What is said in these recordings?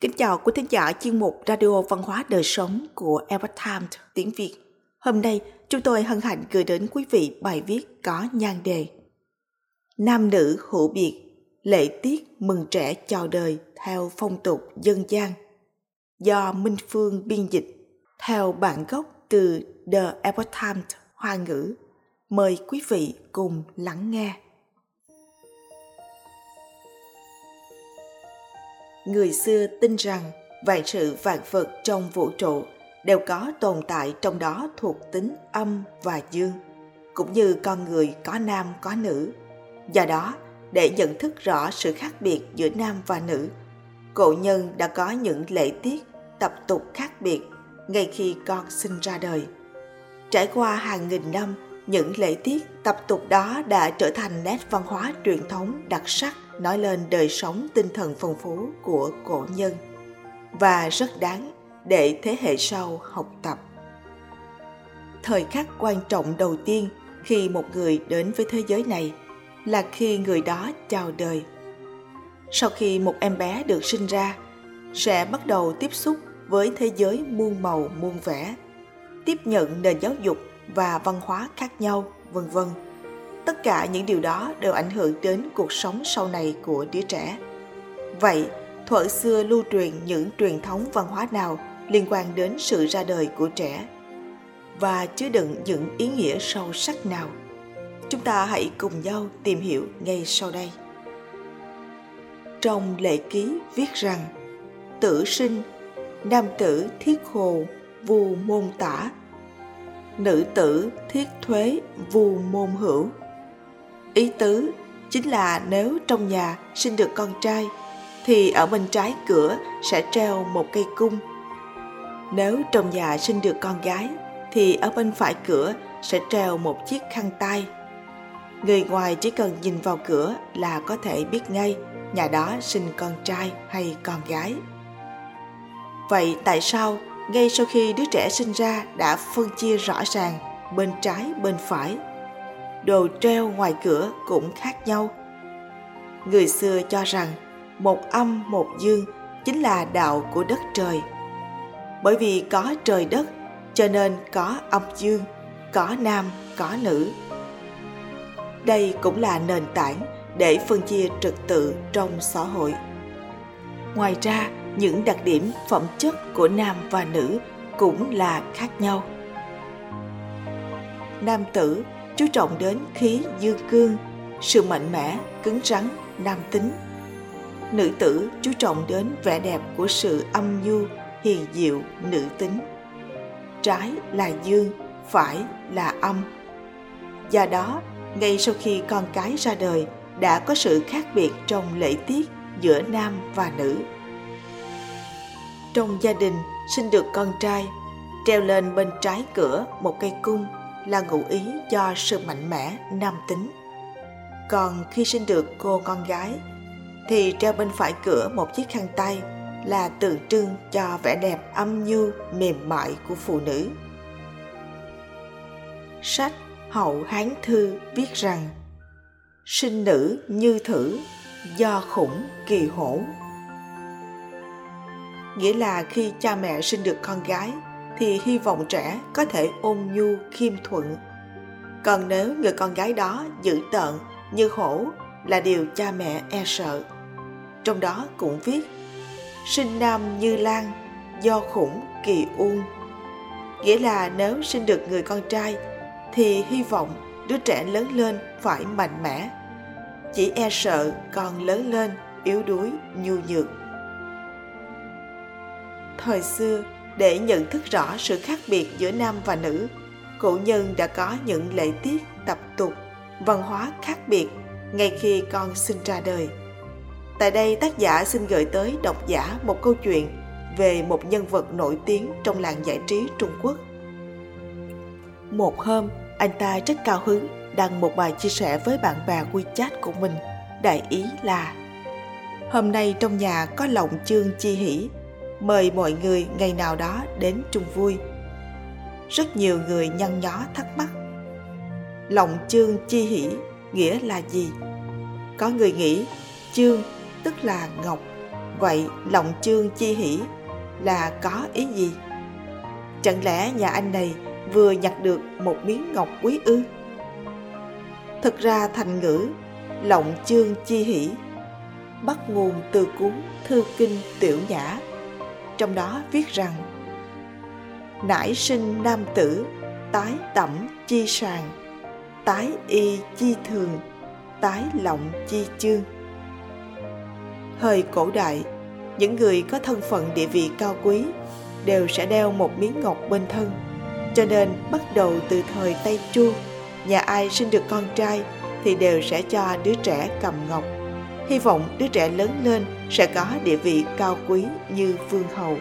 Kính chào quý thính giả chuyên mục Radio Văn hóa Đời Sống của Epoch Times tiếng Việt. Hôm nay, chúng tôi hân hạnh gửi đến quý vị bài viết có nhan đề Nam nữ hữu biệt, lễ tiết mừng trẻ chào đời theo phong tục dân gian do Minh Phương biên dịch theo bản gốc từ The Epoch Times Hoa ngữ. Mời quý vị cùng lắng nghe. Người xưa tin rằng vạn sự vạn vật trong vũ trụ đều có tồn tại trong đó thuộc tính âm và dương, cũng như con người có nam, có nữ. Do đó, để nhận thức rõ sự khác biệt giữa nam và nữ, cổ nhân đã có những lễ tiết tập tục khác biệt ngay khi con sinh ra đời. Trải qua hàng nghìn năm những lễ tiết tập tục đó đã trở thành nét văn hóa truyền thống đặc sắc nói lên đời sống tinh thần phong phú của cổ nhân và rất đáng để thế hệ sau học tập. Thời khắc quan trọng đầu tiên khi một người đến với thế giới này là khi người đó chào đời. Sau khi một em bé được sinh ra, sẽ bắt đầu tiếp xúc với thế giới muôn màu muôn vẻ, tiếp nhận nền giáo dục và văn hóa khác nhau, vân vân. Tất cả những điều đó đều ảnh hưởng đến cuộc sống sau này của đứa trẻ. Vậy thuở xưa lưu truyền những truyền thống văn hóa nào liên quan đến sự ra đời của trẻ? Và chứa đựng những ý nghĩa sâu sắc nào? Chúng ta hãy cùng nhau tìm hiểu ngay sau đây. Trong lệ ký viết rằng tử sinh nam tử thiết hồ vù môn tả nữ tử thiết thuế vu môn hữu. Ý tứ chính là nếu trong nhà sinh được con trai, thì ở bên trái cửa sẽ treo một cây cung. Nếu trong nhà sinh được con gái, thì ở bên phải cửa sẽ treo một chiếc khăn tay. Người ngoài chỉ cần nhìn vào cửa là có thể biết ngay nhà đó sinh con trai hay con gái. Vậy tại sao ngay sau khi đứa trẻ sinh ra đã phân chia rõ ràng bên trái, bên phải. Đồ treo ngoài cửa cũng khác nhau. Người xưa cho rằng một âm, một dương chính là đạo của đất trời. Bởi vì có trời đất, cho nên có âm dương, có nam, có nữ. Đây cũng là nền tảng để phân chia trật tự trong xã hội. Ngoài ra những đặc điểm phẩm chất của nam và nữ cũng là khác nhau nam tử chú trọng đến khí dương cương, sự mạnh mẽ, cứng rắn, nam tính. Nữ tử chú trọng đến vẻ đẹp của sự âm nhu, hiền diệu, nữ tính. Trái là dương, phải là âm. Do đó, ngay sau khi con cái ra đời, đã có sự khác biệt trong lễ tiết giữa nam và nữ. Trong gia đình sinh được con trai, treo lên bên trái cửa một cây cung là ngụ ý cho sự mạnh mẽ nam tính. Còn khi sinh được cô con gái thì treo bên phải cửa một chiếc khăn tay là tượng trưng cho vẻ đẹp âm nhu mềm mại của phụ nữ. Sách hậu hán thư viết rằng sinh nữ như thử do khủng kỳ hổ nghĩa là khi cha mẹ sinh được con gái, thì hy vọng trẻ có thể ôn nhu, khiêm thuận. Còn nếu người con gái đó dữ tợn, như hổ, là điều cha mẹ e sợ. Trong đó cũng viết, sinh nam như lan do khủng, kỳ uông. Nghĩa là nếu sinh được người con trai, thì hy vọng đứa trẻ lớn lên phải mạnh mẽ. Chỉ e sợ con lớn lên, yếu đuối, nhu nhược thời xưa để nhận thức rõ sự khác biệt giữa nam và nữ. Cổ nhân đã có những lễ tiết tập tục, văn hóa khác biệt ngay khi con sinh ra đời. Tại đây, tác giả xin gửi tới độc giả một câu chuyện về một nhân vật nổi tiếng trong làng giải trí trung quốc. Một hôm, anh ta rất cao hứng, đăng một bài chia sẻ với bạn bè WeChat của mình, đại ý là, hôm nay trong nhà có lòng chương chi hỷ mời mọi người ngày nào đó đến chung vui. Rất nhiều người nhăn nhó thắc mắc, lòng chương chi hỷ nghĩa là gì? Có người nghĩ, chương tức là ngọc, vậy lòng chương chi hỷ là có ý gì? Chẳng lẽ nhà anh này vừa nhặt được một miếng ngọc quý ư? Thực ra thành ngữ lộng chương chi hỷ bắt nguồn từ cuốn thư kinh tiểu nhã trong đó viết rằng, nải sinh nam tử, tái tẩm chi sàng, tái y chi thường, tái lộng chi chương. Thời cổ đại, những người có thân phận địa vị cao quý đều sẽ đeo một miếng ngọc bên thân, cho nên bắt đầu từ thời tây chu, nhà ai sinh được con trai thì đều sẽ cho đứa trẻ cầm ngọc hy vọng đứa trẻ lớn lên sẽ có địa vị cao quý như vương hầu.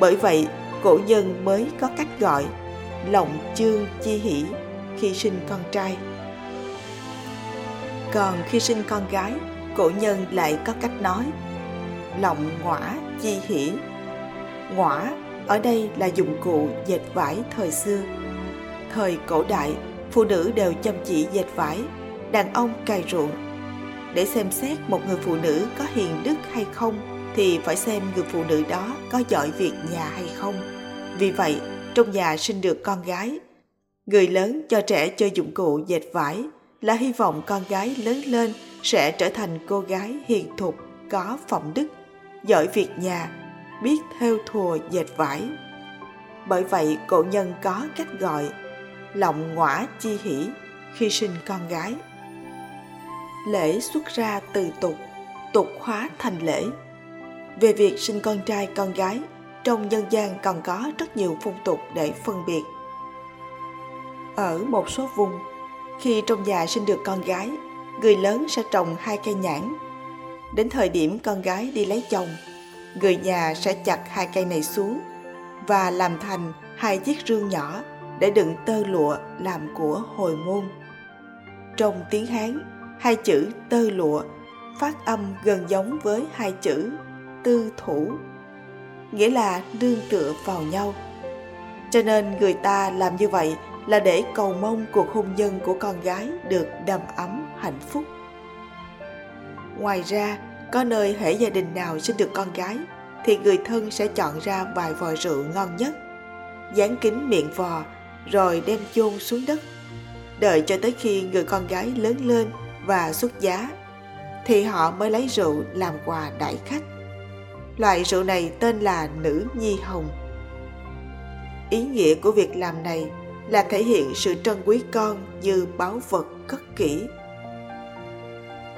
Bởi vậy, cổ nhân mới có cách gọi lộng chương chi hỷ khi sinh con trai. Còn khi sinh con gái, cổ nhân lại có cách nói lộng ngõa chi hỷ. Ngõa ở đây là dụng cụ dệt vải thời xưa. Thời cổ đại, phụ nữ đều chăm chỉ dệt vải, đàn ông cày ruộng để xem xét một người phụ nữ có hiền đức hay không, thì phải xem người phụ nữ đó có giỏi việc nhà hay không. Vì vậy, trong nhà sinh được con gái. Người lớn cho trẻ chơi dụng cụ dệt vải là hy vọng con gái lớn lên sẽ trở thành cô gái hiền thục, có phẩm đức, giỏi việc nhà, biết theo thùa dệt vải. Bởi vậy, cổ nhân có cách gọi lòng ngõa chi hỷ khi sinh con gái lễ xuất ra từ tục tục hóa thành lễ. Về việc sinh con trai con gái, trong dân gian còn có rất nhiều phong tục để phân biệt. Ở một số vùng, khi trong nhà sinh được con gái, người lớn sẽ trồng hai cây nhãn. Đến thời điểm con gái đi lấy chồng, người nhà sẽ chặt hai cây này xuống và làm thành hai chiếc rương nhỏ để đựng tơ lụa làm của hồi môn. Trong tiếng hán hai chữ tơ lụa phát âm gần giống với hai chữ tư thủ, nghĩa là nương tựa vào nhau. Cho nên người ta làm như vậy là để cầu mong cuộc hôn nhân của con gái được đầm ấm hạnh phúc. Ngoài ra, có nơi hễ gia đình nào sinh được con gái thì người thân sẽ chọn ra vài vòi rượu ngon nhất, dán kín miệng vò rồi đem chôn xuống đất, đợi cho tới khi người con gái lớn lên và xuất giá, thì họ mới lấy rượu làm quà đại khách. Loại rượu này tên là nữ nhi hồng. Ý nghĩa của việc làm này là thể hiện sự trân quý con như báu vật cất kỹ.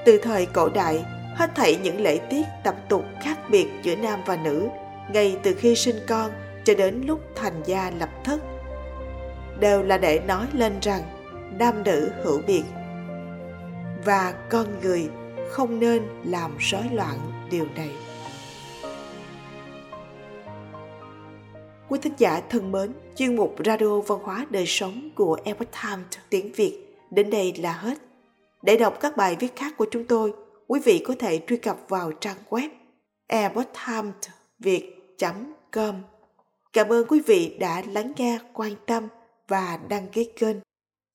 Từ thời cổ đại, hết thảy những lễ tiết tập tục khác biệt giữa nam và nữ, ngay từ khi sinh con cho đến lúc thành gia lập thất, đều là để nói lên rằng nam nữ hữu biệt và con người không nên làm rối loạn điều này. Quý thính giả thân mến chuyên mục radio văn hóa đời sống của Epoch Times tiếng Việt đến đây là hết. Để đọc các bài viết khác của chúng tôi quý vị có thể truy cập vào trang web epochtimesviet com. Cảm ơn quý vị đã lắng nghe, quan tâm và đăng ký kênh.